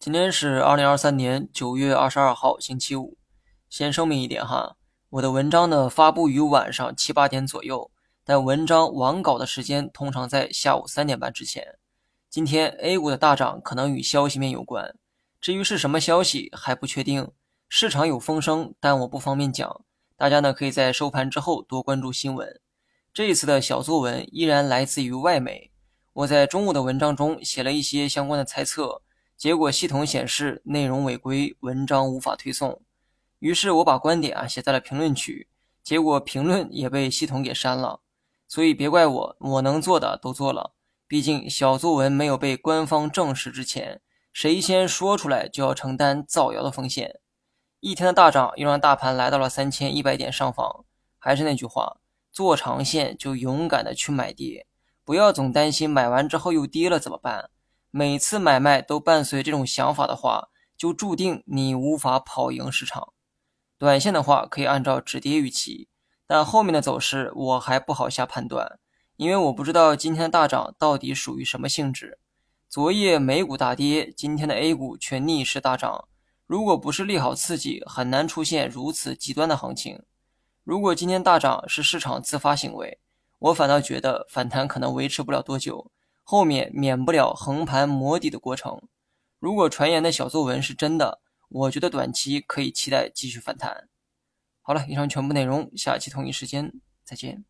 今天是二零二三年九月二十二号，星期五。先声明一点哈，我的文章呢发布于晚上七八点左右，但文章完稿的时间通常在下午三点半之前。今天 A 股的大涨可能与消息面有关，至于是什么消息还不确定，市场有风声，但我不方便讲。大家呢可以在收盘之后多关注新闻。这一次的小作文依然来自于外媒，我在中午的文章中写了一些相关的猜测。结果系统显示内容违规，文章无法推送。于是我把观点啊写在了评论区，结果评论也被系统给删了。所以别怪我，我能做的都做了。毕竟小作文没有被官方证实之前，谁先说出来就要承担造谣的风险。一天的大涨又让大盘来到了三千一百点上方。还是那句话，做长线就勇敢的去买跌，不要总担心买完之后又跌了怎么办。每次买卖都伴随这种想法的话，就注定你无法跑赢市场。短线的话可以按照止跌预期，但后面的走势我还不好下判断，因为我不知道今天的大涨到底属于什么性质。昨夜美股大跌，今天的 A 股却逆势大涨。如果不是利好刺激，很难出现如此极端的行情。如果今天大涨是市场自发行为，我反倒觉得反弹可能维持不了多久。后面免不了横盘磨底的过程。如果传言的小作文是真的，我觉得短期可以期待继续反弹。好了，以上全部内容，下期同一时间再见。